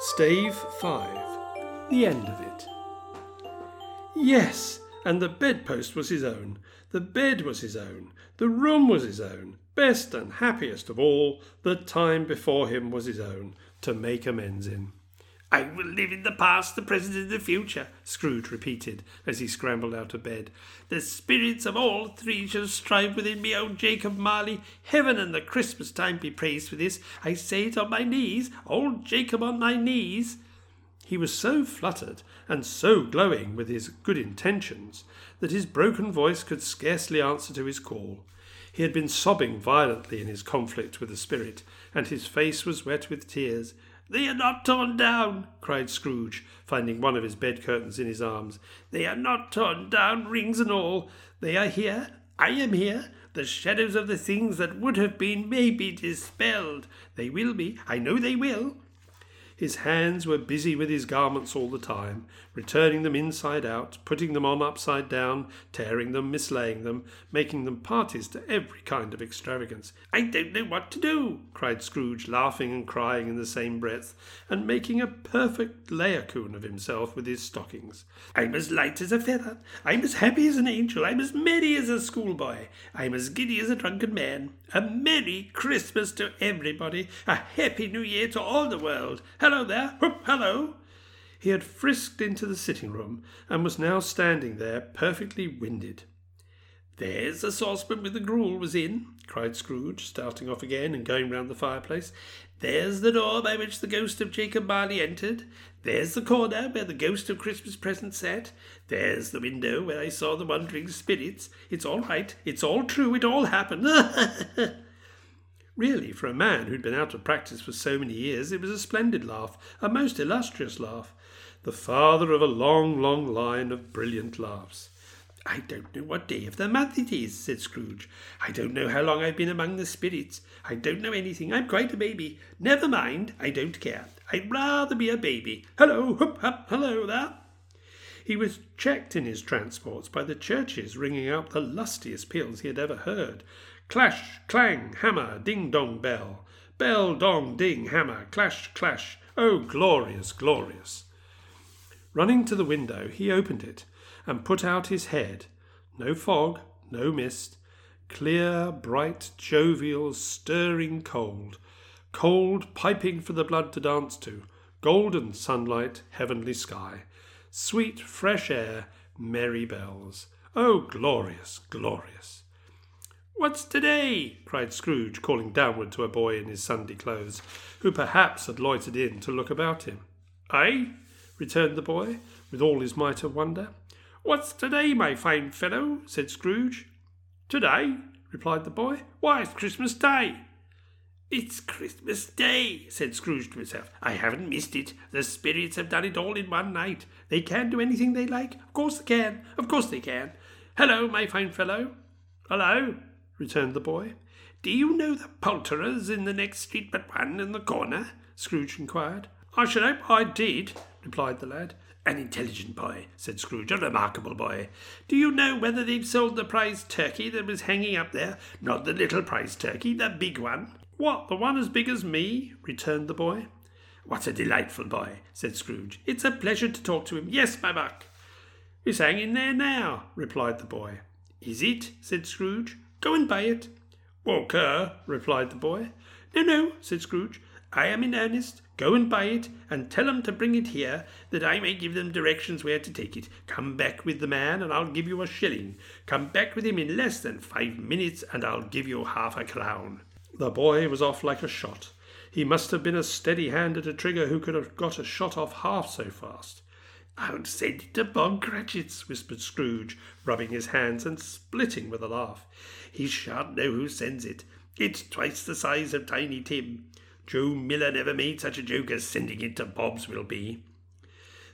Stave 5 The End of It. Yes, and the bedpost was his own, the bed was his own, the room was his own, best and happiest of all, the time before him was his own, to make amends in. I will live in the past, the present, and the future, Scrooge repeated as he scrambled out of bed. The spirits of all three shall strive within me, O Jacob Marley. Heaven and the Christmas time be praised for this. I say it on my knees, old Jacob on my knees. He was so fluttered and so glowing with his good intentions that his broken voice could scarcely answer to his call. He had been sobbing violently in his conflict with the spirit, and his face was wet with tears. They are not torn down, cried Scrooge, finding one of his bed curtains in his arms. They are not torn down, rings and all. They are here. I am here. The shadows of the things that would have been may be dispelled. They will be. I know they will. His hands were busy with his garments all the time, returning them inside out, putting them on upside down, tearing them, mislaying them, making them parties to every kind of extravagance. I don't know what to do, cried Scrooge, laughing and crying in the same breath, and making a perfect Laocoon of himself with his stockings. I'm as light as a feather. I'm as happy as an angel. I'm as merry as a schoolboy. I'm as giddy as a drunken man. A Merry Christmas to everybody. A Happy New Year to all the world. There. Whoop, hello. He had frisked into the sitting room and was now standing there perfectly winded. There's the saucepan with the gruel was in, cried Scrooge, starting off again and going round the fireplace. There's the door by which the ghost of Jacob Marley entered. There's the corner where the ghost of Christmas present sat. There's the window where I saw the wandering spirits. It's all right. It's all true. It all happened. really, for a man who'd been out of practice for so many years, it was a splendid laugh, a most illustrious laugh, the father of a long, long line of brilliant laughs. I don't know what day of the month it is, said Scrooge. I don't know how long I've been among the spirits. I don't know anything. I'm quite a baby. Never mind. I don't care. I'd rather be a baby. Hello, hup, hup, hello there. He was checked in his transports by the churches ringing out the lustiest peals he had ever heard. Clash, clang, hammer, ding dong bell. Bell, dong, ding, hammer, clash, clash. Oh, glorious, glorious. Running to the window, he opened it and put out his head. No fog, no mist, clear, bright, jovial, stirring cold, cold piping for the blood to dance to, golden sunlight, heavenly sky, sweet fresh air, merry bells. Oh, glorious, glorious! What's today? cried Scrooge, calling downward to a boy in his Sunday clothes, who perhaps had loitered in to look about him. I? returned the boy, with all his might of wonder. What's today, my fine fellow? said Scrooge. Today, replied the boy. Why, it's Christmas Day. It's Christmas Day, said Scrooge to himself. I haven't missed it. The spirits have done it all in one night. They can do anything they like. Of course they can. Of course they can. Hello, my fine fellow. Hello, returned the boy. Do you know the poulterers in the next street but one in the corner? Scrooge inquired. I should hope I did, replied the lad. An intelligent boy, said Scrooge, a remarkable boy. Do you know whether they've sold the prize turkey that was hanging up there? Not the little prize turkey, the big one. What, the one as big as me? returned the boy. What a delightful boy, said Scrooge. It's a pleasure to talk to him. Yes, my buck. He's hanging there now, replied the boy. Is it? said Scrooge. Go and buy it. Walker, replied the boy. No, no, said Scrooge. I am in earnest. Go and buy it, and tell 'em to bring it here, that I may give them directions where to take it. Come back with the man, and I'll give you a shilling. Come back with him in less than five minutes, and I'll give you half a crown. The boy was off like a shot. He must have been a steady hand at a trigger who could have got a shot off half so fast. I'll send it to Bob Cratchit's, whispered Scrooge, rubbing his hands and splitting with a laugh. He shan't know who sends it. It's twice the size of Tiny Tim. Joe Miller never made such a joke as sending it to Bob's will be.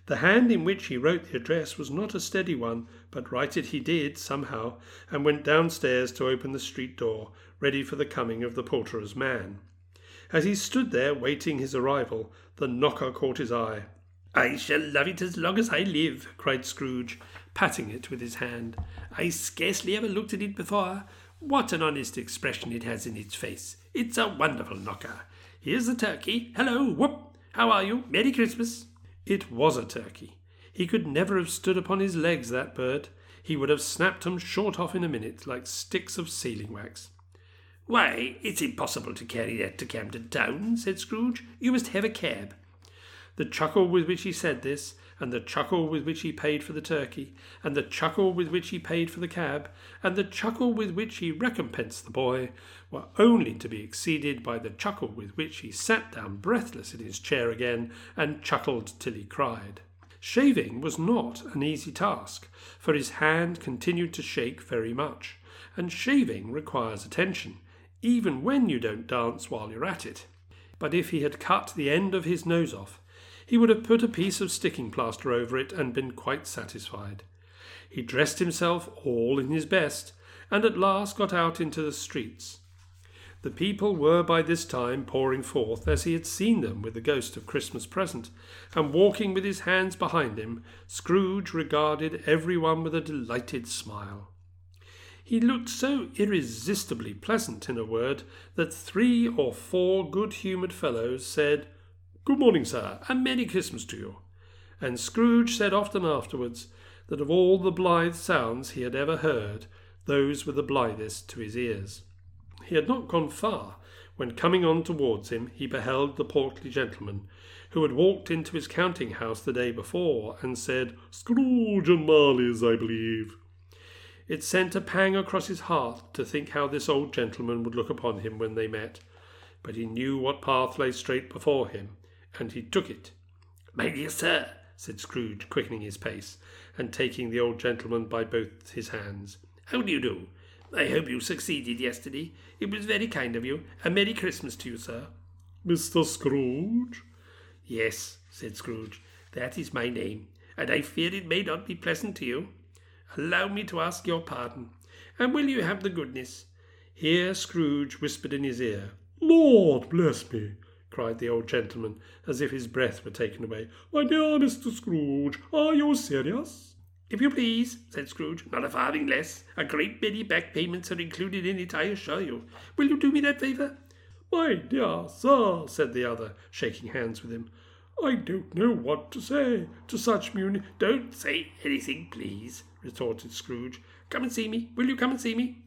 The hand in which he wrote the address was not a steady one, but write it he did somehow, and went downstairs to open the street door, ready for the coming of the poulterer's man. As he stood there waiting his arrival, the knocker caught his eye. I shall love it as long as I live, cried Scrooge, patting it with his hand. I scarcely ever looked at it before. What an honest expression it has in its face. It's a wonderful knocker. Here's the turkey. Hello, whoop! How are you? Merry Christmas. It was a turkey. He could never have stood upon his legs, that bird. He would have snapped 'em short off in a minute, like sticks of sealing wax. Why, it's impossible to carry that to Camden Town, said Scrooge. You must have a cab. The chuckle with which he said this, and the chuckle with which he paid for the turkey, and the chuckle with which he paid for the cab, and the chuckle with which he recompensed the boy, were only to be exceeded by the chuckle with which he sat down breathless in his chair again, and chuckled till he cried. Shaving was not an easy task, for his hand continued to shake very much, and shaving requires attention, even when you don't dance while you're at it. But if he had cut the end of his nose off, he would have put a piece of sticking plaster over it and been quite satisfied. He dressed himself all in his best, and at last got out into the streets. The people were by this time pouring forth as he had seen them with the ghost of Christmas present, and walking with his hands behind him, Scrooge regarded every one with a delighted smile. He looked so irresistibly pleasant, in a word, that three or four good humoured fellows said, Good morning, sir, and Merry Christmas to you. And Scrooge said often afterwards that of all the blithe sounds he had ever heard, those were the blithest to his ears. He had not gone far when, coming on towards him, he beheld the portly gentleman, who had walked into his counting house the day before, and said, Scrooge and Marley's, I believe. It sent a pang across his heart to think how this old gentleman would look upon him when they met, but he knew what path lay straight before him, and he took it. My dear sir, said Scrooge, quickening his pace, and taking the old gentleman by both his hands. How do you do? I hope you succeeded yesterday. It was very kind of you. A Merry Christmas to you, sir. Mr. Scrooge? Yes, said Scrooge. That is my name, and I fear it may not be pleasant to you. Allow me to ask your pardon, and will you have the goodness? Here Scrooge whispered in his ear. Lord bless me! Cried the old gentleman, as if his breath were taken away. My dear Mr. Scrooge, are you serious? If you please, said Scrooge, not a farthing less. A great many back payments are included in it, I assure you. Will you do me that favour? My dear sir, said the other, shaking hands with him, I don't know what to say to such muni. Don't say anything, please, retorted Scrooge. Come and see me. Will you come and see me?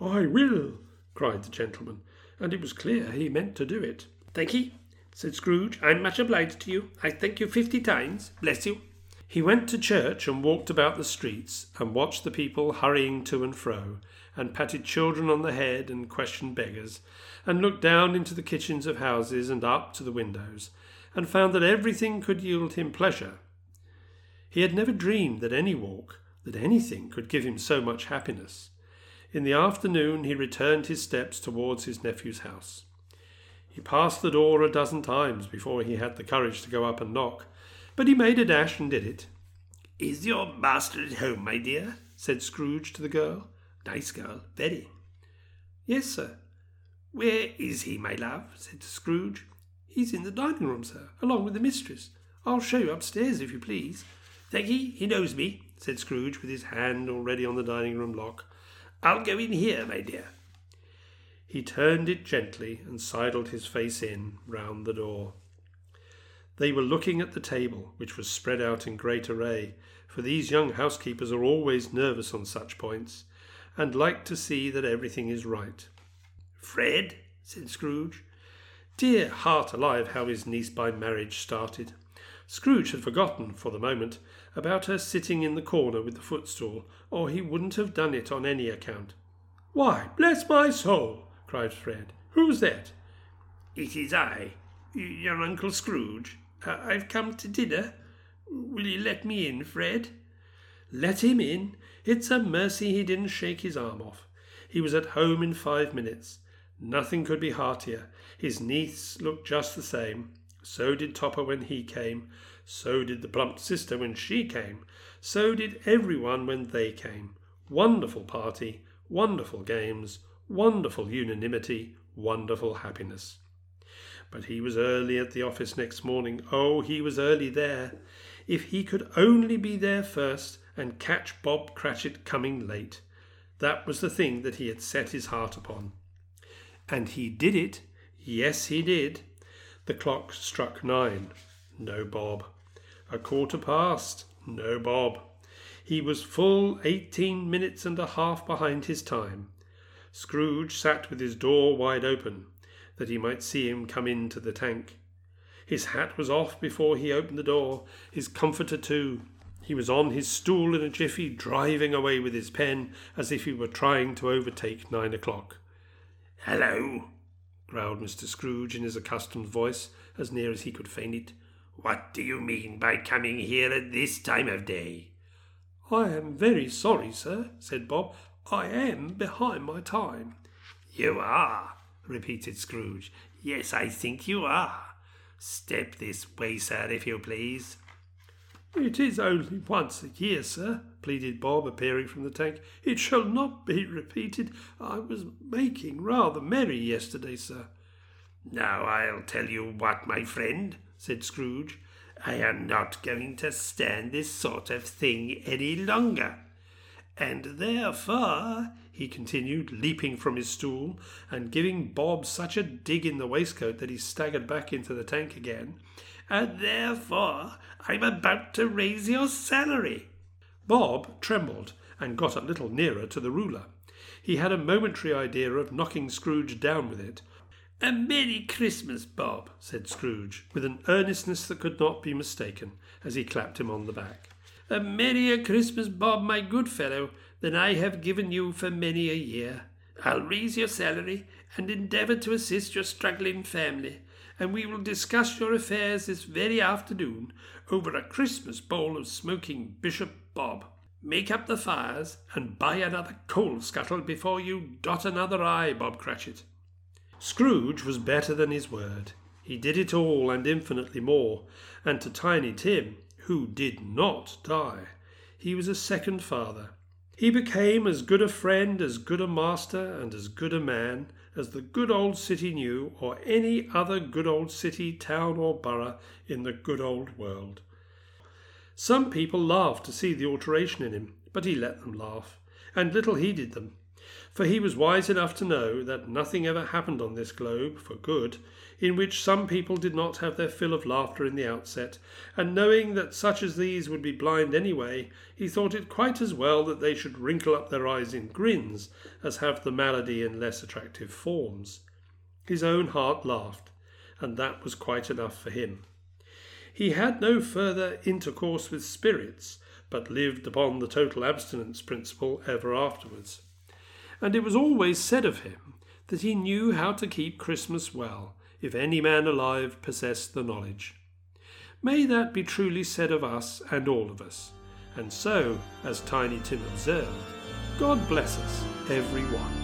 I will, cried the gentleman, and it was clear he meant to do it. Thank ye, said Scrooge. I'm much obliged to you. I thank you fifty times. Bless you. He went to church and walked about the streets and watched the people hurrying to and fro, and patted children on the head and questioned beggars, and looked down into the kitchens of houses and up to the windows, and found that everything could yield him pleasure. He had never dreamed that any walk, that anything could give him so much happiness. In the afternoon he returned his steps towards his nephew's house. He passed the door a dozen times before he had the courage to go up and knock, but he made a dash and did it. Is your master at home, my dear? said Scrooge to the girl. Nice girl, very. Yes, sir. Where is he, my love? said Scrooge. He's in the dining room, sir, along with the mistress. I'll show you upstairs, if you please. Thank ye, he knows me, said Scrooge, with his hand already on the dining room lock. I'll go in here, my dear. He turned it gently and sidled his face in round the door. They were looking at the table, which was spread out in great array, for these young housekeepers are always nervous on such points, and like to see that everything is right. Fred, said Scrooge. Dear heart alive, how his niece by marriage started. Scrooge had forgotten, for the moment, about her sitting in the corner with the footstool, or he wouldn't have done it on any account. Why, bless my soul! Cried Fred. Who's that? It is I, your Uncle Scrooge. I've come to dinner. Will you let me in, Fred? Let him in? It's a mercy he didn't shake his arm off. He was at home in five minutes. Nothing could be heartier. His niece looked just the same. So did Topper when he came. So did the plump sister when she came. So did everyone when they came. Wonderful party, wonderful games, wonderful unanimity, wonderful happiness. But he was early at the office next morning. Oh, he was early there. If he could only be there first and catch Bob Cratchit coming late. That was the thing that he had set his heart upon. And he did it. Yes, he did. The clock struck nine. No Bob. A quarter past. No Bob. He was full eighteen minutes and a half behind his time. Scrooge sat with his door wide open, that he might see him come into the tank. His hat was off before he opened the door, his comforter too. He was on his stool in a jiffy, driving away with his pen as if he were trying to overtake nine o'clock. Hello, growled Mr. Scrooge in his accustomed voice, as near as he could feign it. What do you mean by coming here at this time of day? I am very sorry, sir, said Bob. I am behind my time. You are, repeated Scrooge. Yes, I think you are. Step this way, sir, if you please. It is only once a year, sir, pleaded Bob, appearing from the tank. It shall not be repeated. I was making rather merry yesterday, sir. Now I'll tell you what, my friend, said Scrooge. I am not going to stand this sort of thing any longer. And therefore, he continued, leaping from his stool and giving Bob such a dig in the waistcoat that he staggered back into the tank again, and therefore I'm about to raise your salary. Bob trembled and got a little nearer to the ruler. He had a momentary idea of knocking Scrooge down with it. A Merry Christmas, Bob, said Scrooge, with an earnestness that could not be mistaken, as he clapped him on the back. A merrier Christmas, Bob, my good fellow, than I have given you for many a year. I'll raise your salary and endeavour to assist your struggling family and we will discuss your affairs this very afternoon over a Christmas bowl of smoking Bishop Bob. Make up the fires and buy another coal scuttle before you dot another I, Bob Cratchit. Scrooge was better than his word. He did it all and infinitely more, and to Tiny Tim, who did not die, he was a second father. He became as good a friend, as good a master, and as good a man as the good old city knew, or any other good old city, town, or borough in the good old world. Some people laughed to see the alteration in him, but he let them laugh, and little heeded them, for he was wise enough to know that nothing ever happened on this globe for good in which some people did not have their fill of laughter in the outset, and knowing that such as these would be blind anyway, he thought it quite as well that they should wrinkle up their eyes in grins as have the malady in less attractive forms. His own heart laughed, and that was quite enough for him. He had no further intercourse with spirits, but lived upon the total abstinence principle ever afterwards. And it was always said of him that he knew how to keep Christmas well, if any man alive possessed the knowledge. May that be truly said of us and all of us. And so, as Tiny Tim observed, God bless us, every one.